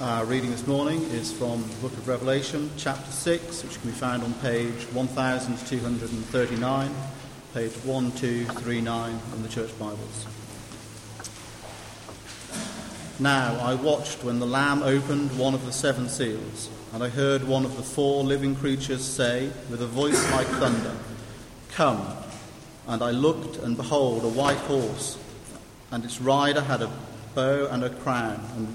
Our reading this morning is from the book of Revelation, chapter 6, which can be found on page 1239, page 1239 in the Church Bibles. Now I watched when the Lamb opened one of the seven seals, and I heard one of the four living creatures say, with a voice like thunder, Come. And I looked, and behold, a white horse, and its rider had a bow and a crown, and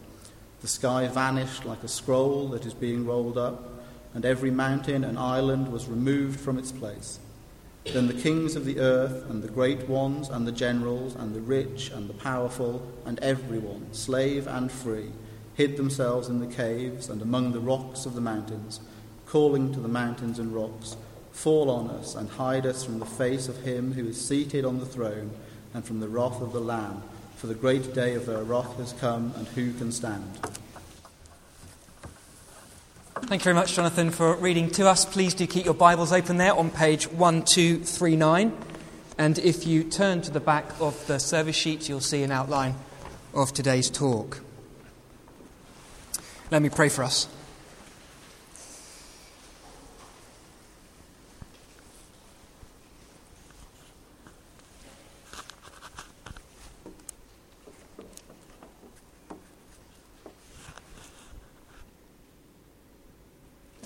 The sky vanished like a scroll that is being rolled up, and every mountain and island was removed from its place. Then the kings of the earth, and the great ones, and the generals, and the rich, and the powerful, and everyone, slave and free, hid themselves in the caves and among the rocks of the mountains, calling to the mountains and rocks, Fall on us and hide us from the face of him who is seated on the throne and from the wrath of the Lamb for the great day of their wrath has come, and who can stand? Thank you very much, Jonathan, for reading to us. Please do keep your Bibles open there on page 1239. And if you turn to the back of the service sheet, you'll see an outline of today's talk. Let me pray for us.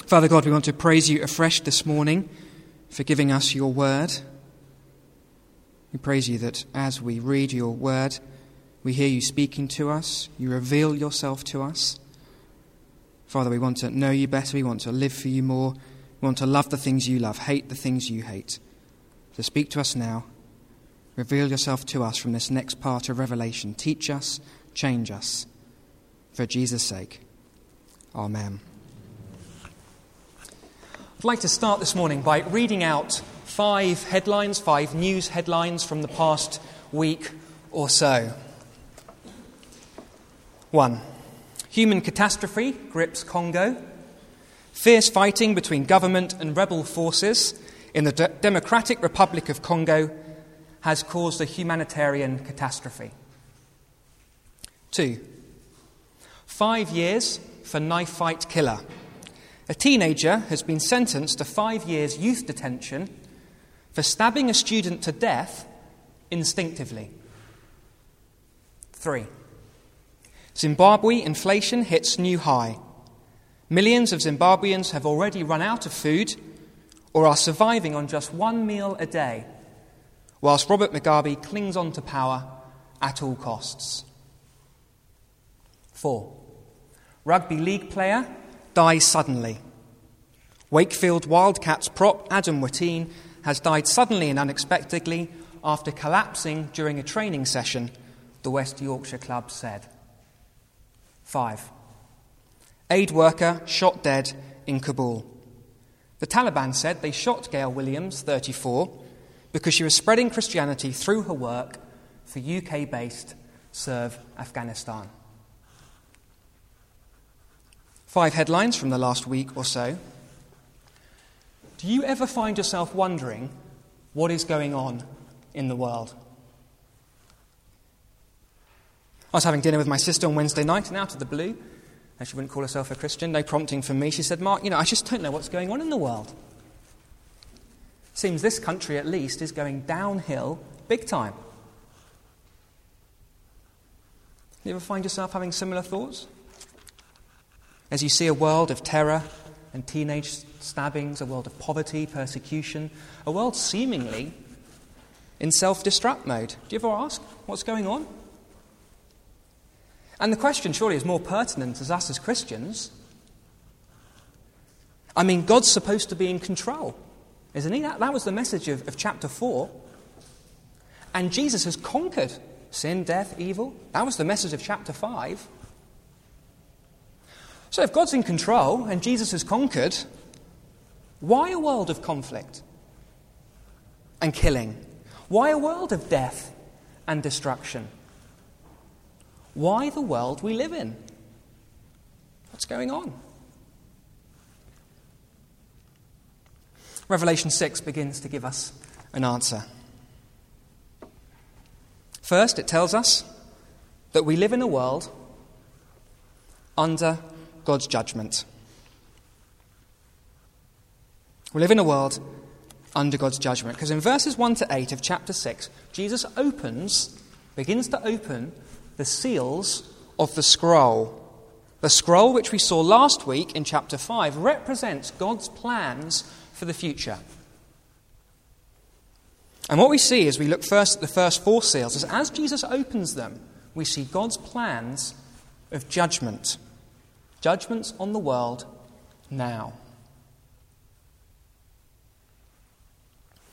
Father God, we want to praise you afresh this morning for giving us your word. We praise you that as we read your word, we hear you speaking to us, you reveal yourself to us. Father, we want to know you better, we want to live for you more, we want to love the things you love, hate the things you hate. So speak to us now. Reveal yourself to us from this next part of Revelation. Teach us, change us. For Jesus' sake. Amen. I'd like to start this morning by reading out five headlines, five news headlines from the past week or so. One, human catastrophe grips Congo. Fierce fighting between government and rebel forces in the Democratic Republic of Congo has caused a humanitarian catastrophe. Two, five years for knife fight killer. A teenager has been sentenced to five years youth detention for stabbing a student to death instinctively. Three. Zimbabwe inflation hits new high. Millions of Zimbabweans have already run out of food or are surviving on just one meal a day, whilst Robert Mugabe clings on to power at all costs. Four. Rugby league player dies suddenly. Wakefield Wildcats prop Adam Watene has died suddenly and unexpectedly after collapsing during a training session, the West Yorkshire Club said. 5. Aid worker shot dead in Kabul. The Taliban said they shot Gayle Williams, 34, because she was spreading Christianity through her work for UK based Serve Afghanistan. Five headlines from the last week or so. Do you ever find yourself wondering what is going on in the world? I was having dinner with my sister on Wednesday night, and out of the blue, and she wouldn't call herself a Christian, no prompting from me, she said, Mark, you know, I just don't know what's going on in the world. Seems this country, at least, is going downhill big time. Do you ever find yourself having similar thoughts? As you see a world of terror and teenage stabbings, a world of poverty, persecution, a world seemingly in self destruct mode. Do you ever ask what's going on? And the question surely is more pertinent as us as Christians. I mean, God's supposed to be in control, isn't he? That, that was the message of, of chapter 4. And Jesus has conquered sin, death, evil. That was the message of chapter 5. So if God's in control and Jesus has conquered, why a world of conflict and killing? Why a world of death and destruction? Why the world we live in? What's going on? Revelation 6 begins to give us an answer. First, it tells us that we live in a world under God's judgment. We live in a world under God's judgment. Because in verses 1 to 8 of chapter 6, Jesus opens, begins to open the seals of the scroll. The scroll, which we saw last week in chapter 5, represents God's plans for the future. And what we see as we look first at the first four seals is as Jesus opens them, we see God's plans of judgment. Judgments on the world now.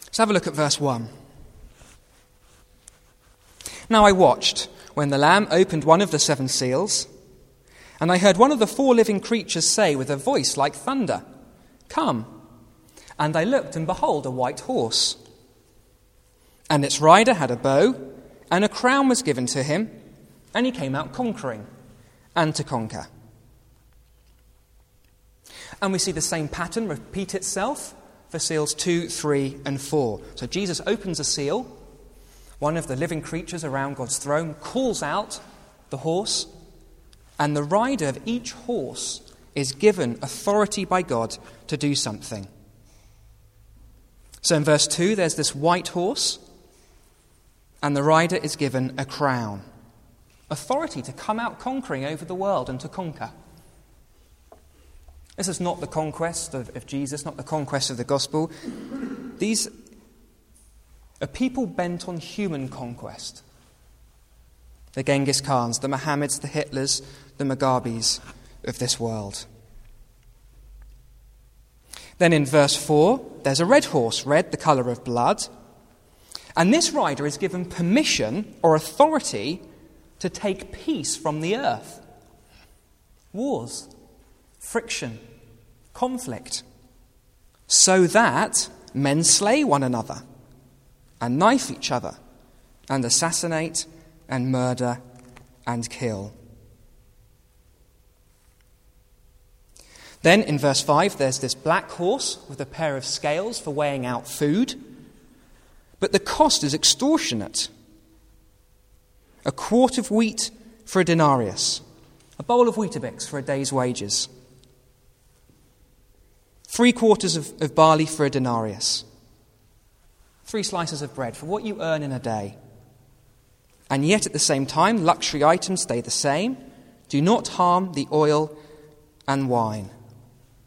Let's have a look at verse 1. Now I watched when the Lamb opened one of the seven seals, and I heard one of the four living creatures say with a voice like thunder, Come. And I looked, and behold, a white horse and its rider had a bow, and a crown was given to him, and he came out conquering and to conquer. And we see the same pattern repeat itself for seals 2, 3, and 4. So Jesus opens a seal. One of the living creatures around God's throne calls out the horse, and the rider of each horse is given authority by God to do something. So in verse 2, there's this white horse and the rider is given a crown authority to come out conquering over the world and to conquer. This is not the conquest of, of, Jesus, not the conquest of the gospel. These are people bent on human conquest. The Genghis Khans, the Mohammeds, the Hitlers, the Mugabes of this world. Then in verse 4, there's a red horse, red, the colour of blood. And this rider is given permission or authority to take peace from the earth. Wars, friction, conflict. So that men slay one another and knife each other and assassinate and murder and kill. Then in verse 5, there's this black horse with a pair of scales for weighing out food but the cost is extortionate. A quart of wheat for a denarius, a bowl of Weetabix for a day's wages, three quarters of, of barley for a denarius, three slices of bread for what you earn in a day. And yet, at the same time, luxury items stay the same. Do not harm the oil and wine,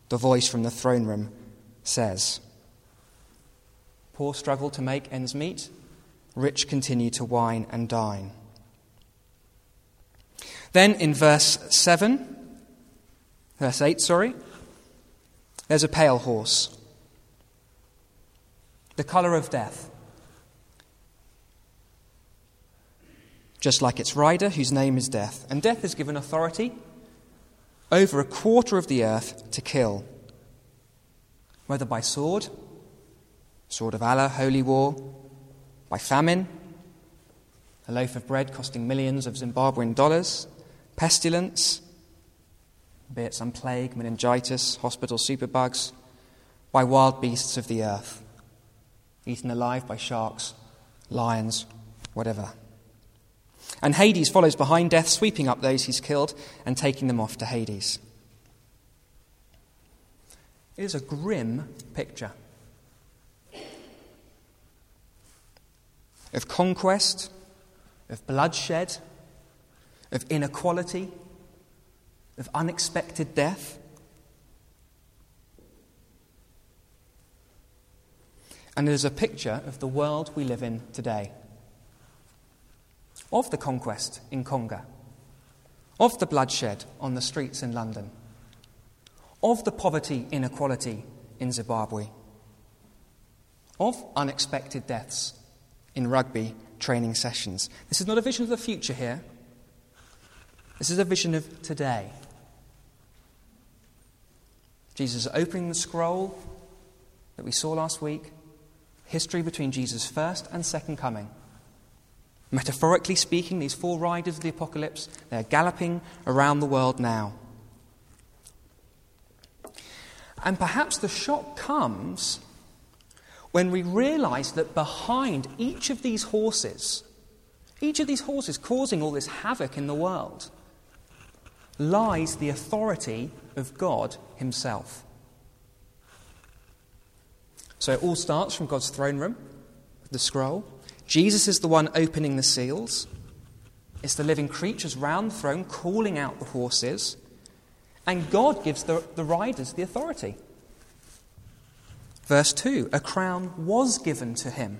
the voice from the throne room says. Poor struggle to make ends meet, rich continue to wine and dine. Then in verse 7, verse 8, sorry, There's a pale horse, the colour of death. Just like its rider, whose name is Death. And Death is given authority over a quarter of the earth to kill, whether by sword, sword of Allah, holy war, by famine, a loaf of bread costing millions of Zimbabwean dollars, pestilence, be it some plague, meningitis, hospital superbugs, by wild beasts of the earth, eaten alive by sharks, lions, whatever. And Hades follows behind death, sweeping up those he's killed and taking them off to Hades. It is a grim picture of conquest, of bloodshed, of inequality, of unexpected death. And it is a picture of the world we live in today of the conquest in Congo, of the bloodshed on the streets in London, of the poverty inequality in Zimbabwe, of unexpected deaths in rugby training sessions. This is not a vision of the future here. This is a vision of today. Jesus opening the scroll that we saw last week, history between Jesus' first and second coming. Metaphorically speaking, these four riders of the apocalypse, they're galloping around the world now. And perhaps the shock comes when we realize that behind each of these horses, each of these horses causing all this havoc in the world, lies the authority of God Himself. So it all starts from God's throne room, the scroll. Jesus is the one opening the seals. It's the living creatures round the throne calling out the horses. And God gives the, the riders the authority. Verse 2 A crown was given to him.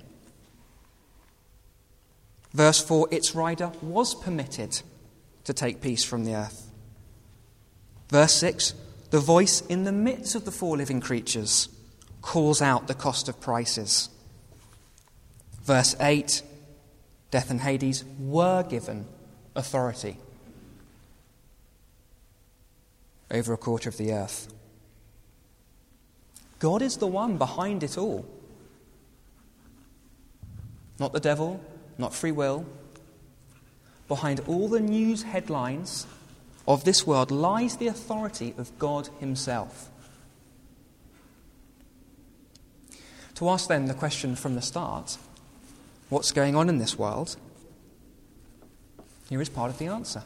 Verse 4 Its rider was permitted to take peace from the earth. Verse 6 The voice in the midst of the four living creatures calls out the cost of prices. Verse 8 Death and Hades were given authority over a quarter of the earth. God is the one behind it all. Not the devil, not free will. Behind all the news headlines of this world lies the authority of God Himself. To ask then the question from the start what's going on in this world? Here is part of the answer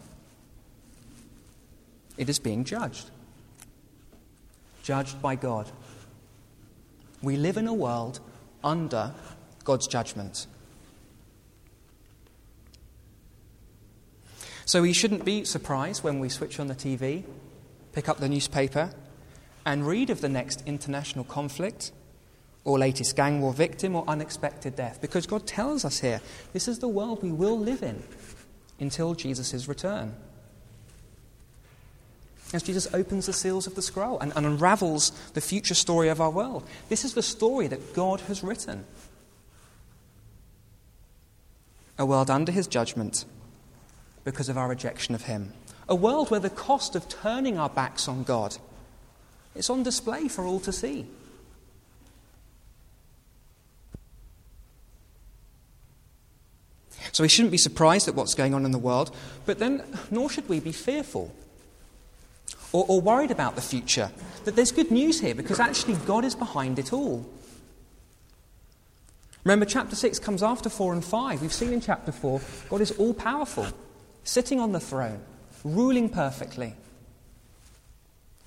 it is being judged. Judged by God. We live in a world under God's judgment. So we shouldn't be surprised when we switch on the TV, pick up the newspaper, and read of the next international conflict or latest gang war victim or unexpected death. Because God tells us here this is the world we will live in until Jesus' return. As Jesus opens the seals of the scroll and, and unravels the future story of our world, this is the story that God has written. A world under his judgment because of our rejection of him. A world where the cost of turning our backs on God is on display for all to see. So we shouldn't be surprised at what's going on in the world, but then nor should we be fearful or, or worried about the future. That there's good news here because actually God is behind it all. Remember, chapter 6 comes after 4 and 5. We've seen in chapter 4, God is all powerful, sitting on the throne, ruling perfectly.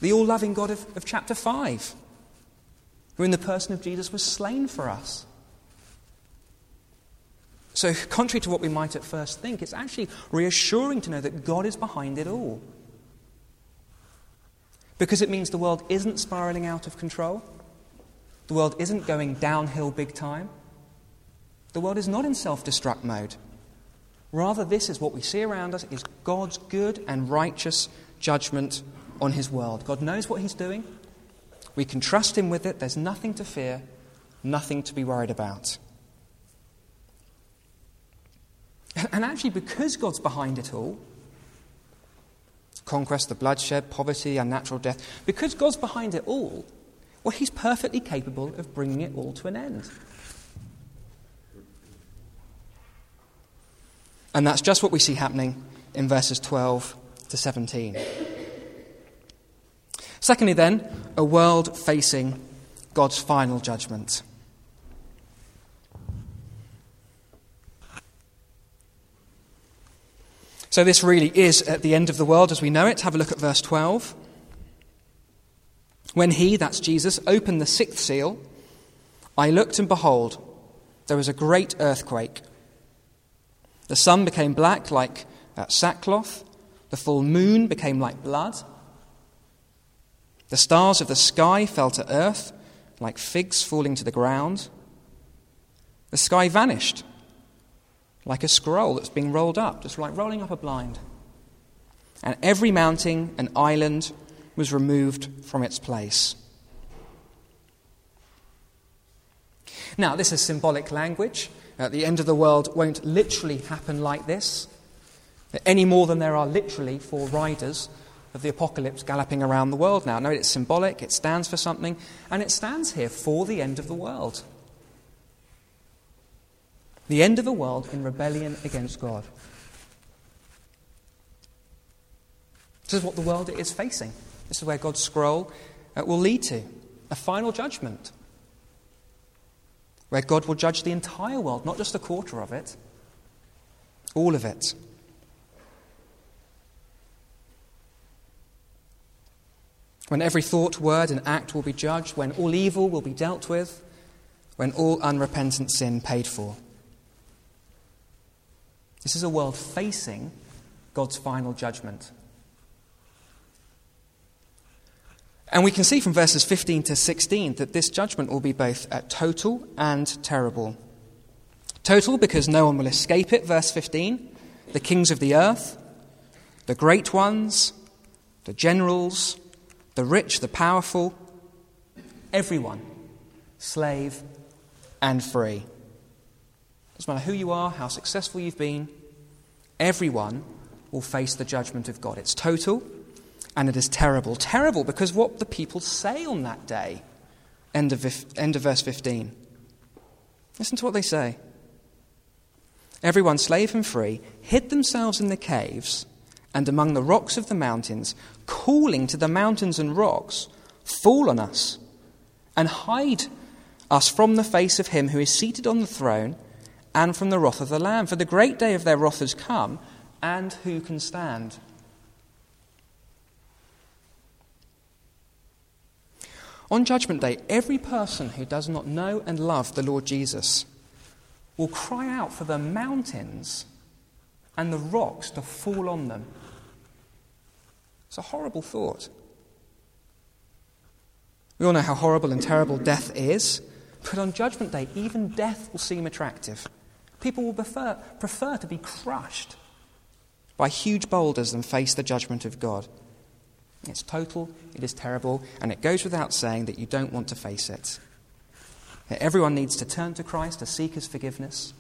The all loving God of, of chapter 5, who in the person of Jesus was slain for us. So, contrary to what we might at first think, it's actually reassuring to know that God is behind it all. Because it means the world isn't spiraling out of control, the world isn't going downhill big time, the world is not in self destruct mode. Rather, this is what we see around us is God's good and righteous judgment on his world. God knows what he's doing. We can trust Him with it. There's nothing to fear, nothing to be worried about. And actually, because God's behind it all conquest, the bloodshed, poverty, unnatural death because God's behind it all, well, He's perfectly capable of bringing it all to an end. And that's just what we see happening in verses 12 to 17. Secondly, then, a world facing God's final judgment. So, this really is at the end of the world as we know it. Have a look at verse 12. When he, that's Jesus, opened the sixth seal, I looked and behold, there was a great earthquake. The sun became black like uh, sackcloth, the full moon became like blood. The stars of the sky fell to earth like figs falling to the ground. The sky vanished like a scroll that's being rolled up, just like rolling up a blind. And every mountain and island was removed from its place. Now, this is symbolic language. Uh, the end of the world won't literally happen like this, any more than there are literally four riders of the apocalypse galloping around the world now. No, it's symbolic, it stands for something, and it stands here for the end of the world. The end of the world in rebellion against God. This is what the world is facing. This is where God's scroll uh, will lead to a final judgment, where God will judge the entire world, not just a quarter of it, all of it. When every thought, word, and act will be judged, when all evil will be dealt with, when all unrepentant sin paid for. This is a world facing God's final judgment. And we can see from verses 15 to 16 that this judgment will be both uh, total and terrible. Total because no one will escape it, verse 15. The kings of the earth, the great ones, the generals, the rich, the powerful, everyone, slave and free. Doesn't matter who you are, how successful you've been, everyone will face the judgment of God. It's total and it is terrible. Terrible because what the people say on that day. End of, end of verse 15. Listen to what they say. Everyone, slave and free, hid themselves in the caves and among the rocks of the mountains, calling to the mountains and rocks, Fall on us and hide us from the face of him who is seated on the throne and from the wrath of the Lamb. For the great day of their wrath has come, and who can stand? On Judgment Day, every person who does not know and love the Lord Jesus will cry out for the mountains and the rocks to fall on them. It's a horrible thought. We all know how horrible and terrible death is, but on Judgment Day, even death will seem attractive. People will prefer, prefer to be crushed by huge boulders than face the judgment of God. It's total, it is terrible, and it goes without saying that you don't want to face it. Everyone needs to turn to Christ to seek his forgiveness.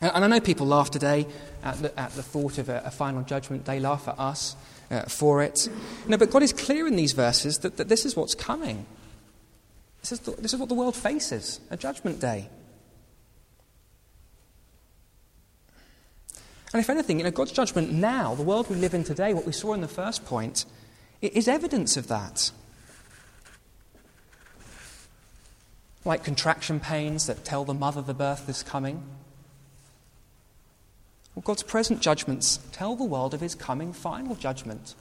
And I know people laugh today at the, at the thought of a, a, final judgment. They laugh at us uh, for it. No, but God is clear in these verses that, that this is what's coming. This is, the, this is what the world faces a judgment day. And if anything, you know, God's judgment now, the world we live in today, what we saw in the first point, is evidence of that. Like contraction pains that tell the mother the birth is coming. Well, God's present judgments tell the world of his coming final judgment.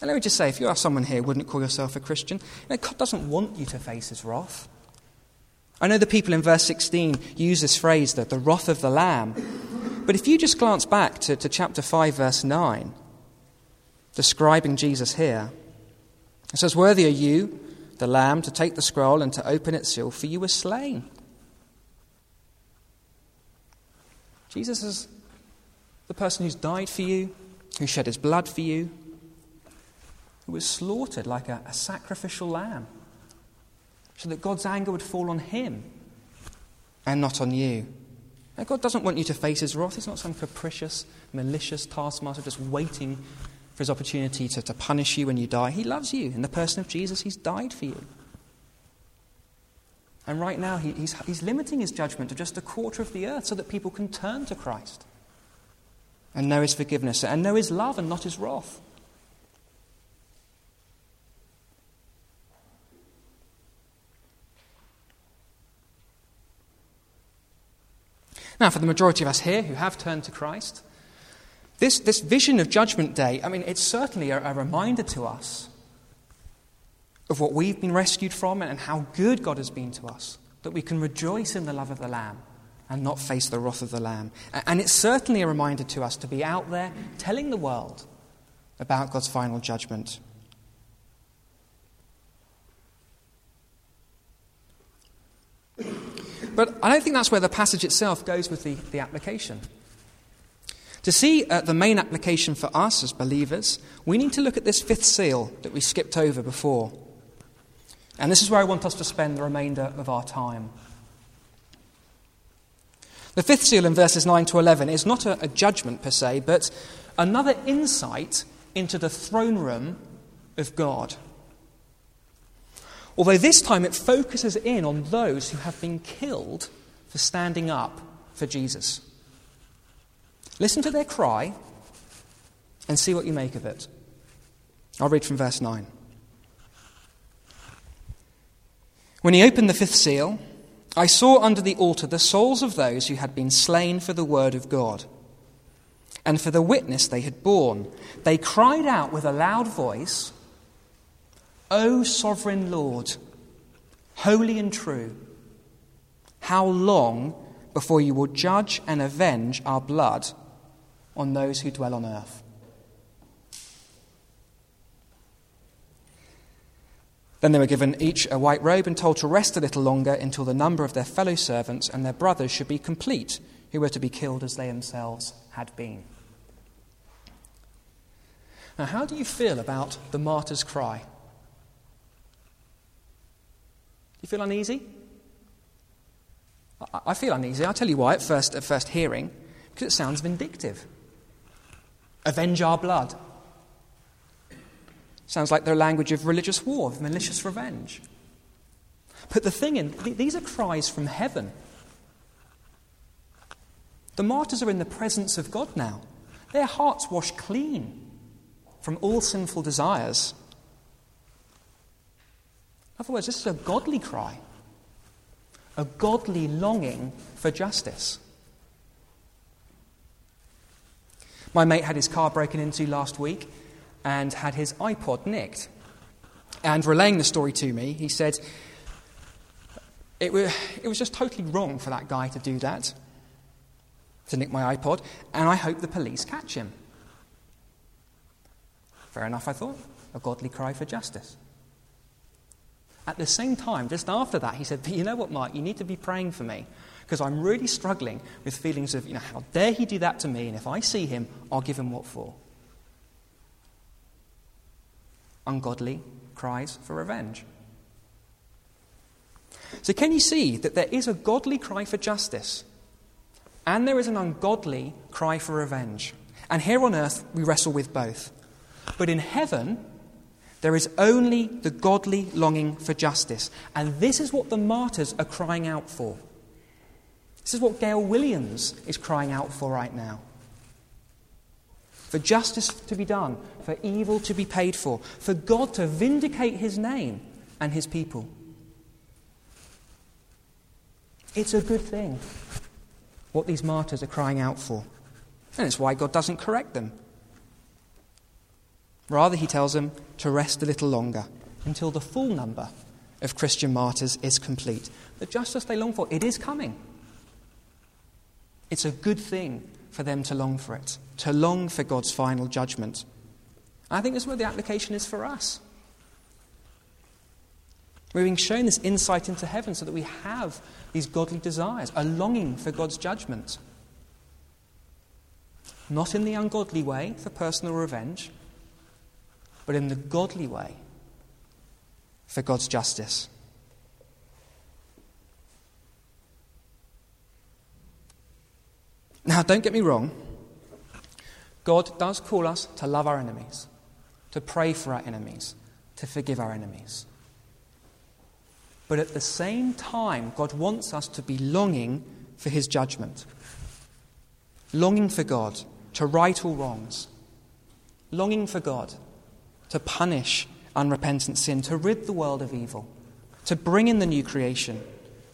And let me just say, if you are someone here wouldn't call yourself a Christian, you know, God doesn't want you to face his wrath. I know the people in verse 16 use this phrase, that the wrath of the Lamb. But if you just glance back to, to chapter 5, verse 9, describing Jesus here, it says, Worthy are you, the Lamb, to take the scroll and to open its seal, for you were slain. Jesus is the person who's died for you, who shed his blood for you, who was slaughtered like a, a sacrificial lamb, so that God's anger would fall on him and not on you. Now, God doesn't want you to face his wrath. He's not some capricious, malicious taskmaster just waiting for his opportunity to, to punish you when you die. He loves you. In the person of Jesus, he's died for you. And right now, he, he's, he's limiting his judgment to just a quarter of the earth so that people can turn to Christ and know his forgiveness and know his love and not his wrath. Now, for the majority of us here who have turned to Christ, this, this vision of Judgment Day, I mean, it's certainly a, a reminder to us of what we've been rescued from and how good God has been to us, that we can rejoice in the love of the Lamb and not face the wrath of the Lamb. And it's certainly a reminder to us to be out there telling the world about God's final judgment. But I don't think that's where the passage itself goes with the, the application. To see uh, the main application for us as believers, we need to look at this fifth seal that we skipped over before. And this is where I want us to spend the remainder of our time. The fifth seal in verses 9 to 11 is not a, a judgment per se, but another insight into the throne room of God. Although this time it focuses in on those who have been killed for standing up for Jesus. Listen to their cry and see what you make of it. I'll read from verse 9. When he opened the fifth seal, I saw under the altar the souls of those who had been slain for the word of God and for the witness they had borne. They cried out with a loud voice. O sovereign Lord, holy and true, how long before you will judge and avenge our blood on those who dwell on earth? Then they were given each a white robe and told to rest a little longer until the number of their fellow servants and their brothers should be complete, who were to be killed as they themselves had been. Now, how do you feel about the martyr's cry? You feel uneasy? I feel uneasy. I'll tell you why at first, at first hearing. Because it sounds vindictive. Avenge our blood. Sounds like the language of religious war, of malicious revenge. But the thing is, these are cries from heaven. The martyrs are in the presence of God now. Their hearts washed clean from all sinful desires. In other words, this is a godly cry, a godly longing for justice. My mate had his car broken into last week and had his iPod nicked. And relaying the story to me, he said, it was, it was just totally wrong for that guy to do that, to nick my iPod, and I hope the police catch him. Fair enough, I thought. A godly cry for justice. At the same time, just after that, he said, But you know what, Mark? You need to be praying for me because I'm really struggling with feelings of, you know, how dare he do that to me? And if I see him, I'll give him what for. Ungodly cries for revenge. So, can you see that there is a godly cry for justice and there is an ungodly cry for revenge? And here on earth, we wrestle with both. But in heaven, there is only the godly longing for justice. And this is what the martyrs are crying out for. This is what Gayle Williams is crying out for right now. For justice to be done, for evil to be paid for, for God to vindicate his name and his people. It's a good thing, what these martyrs are crying out for. And it's why God doesn't correct them. Rather, he tells them to rest a little longer until the full number of Christian martyrs is complete. The justice they long for, it is coming. It's a good thing for them to long for it, to long for God's final judgment. I think this is where the application is for us. We're being shown this insight into heaven so that we have these godly desires, a longing for God's judgment. Not in the ungodly way for personal revenge, but in the godly way for God's justice. Now, don't get me wrong. God does call us to love our enemies, to pray for our enemies, to forgive our enemies. But at the same time, God wants us to be longing for His judgment, longing for God to right all wrongs, longing for God to punish unrepentant sin, to rid the world of evil, to bring in the new creation,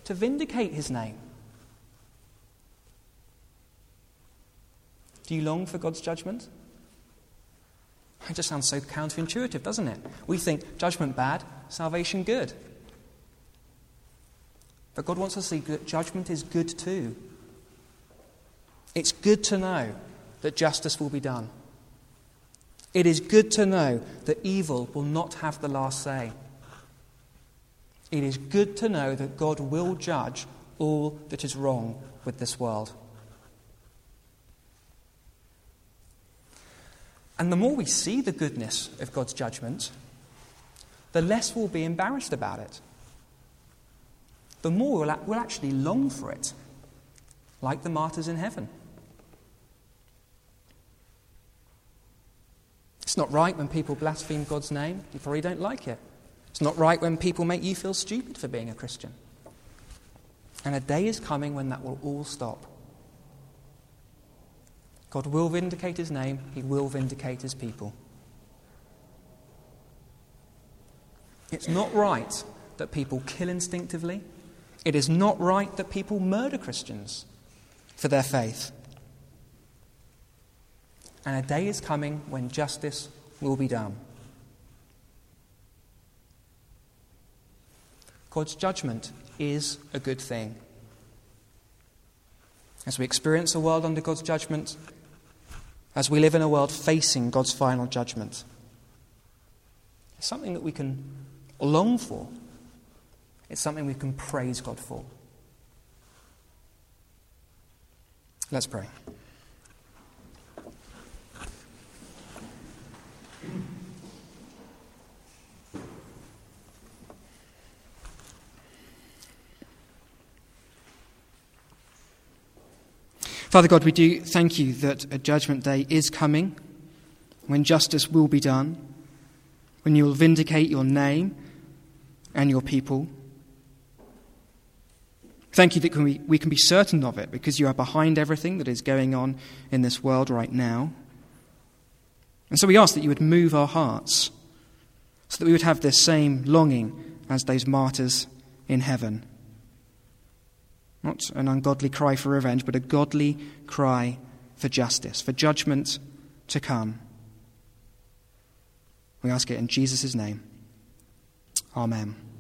to vindicate His name. Do you long for God's judgment? It just sounds so counterintuitive, doesn't it? We think judgment bad, salvation good. But God wants us to see that judgment is good too. It's good to know that justice will be done. It is good to know that evil will not have the last say. It is good to know that God will judge all that is wrong with this world. And the more we see the goodness of God's judgment, the less we'll be embarrassed about it the more we'll, actually long for it, like the martyrs in heaven. It's not right when people blaspheme God's name. You probably don't like it. It's not right when people make you feel stupid for being a Christian. And a day is coming when that will all stop. God will vindicate his name, he will vindicate his people. It's not right that people kill instinctively, it is not right that people murder Christians for their faith. And a day is coming when justice will be done. God's judgment is a good thing. As we experience a world under God's judgment, as we live in a world facing God's final judgment, it's something that we can long for it's something we can praise God for. Let's pray. Father God, we do thank you that a judgment day is coming when justice will be done, when you will vindicate your name and your people. Thank you that we, we can be certain of it because you are behind everything that is going on in this world right now. And so we ask that you would move our hearts so that we would have this same longing as those martyrs in heaven. Not an ungodly cry for revenge, but a godly cry for justice, for judgment to come. We ask it in Jesus' name. Amen.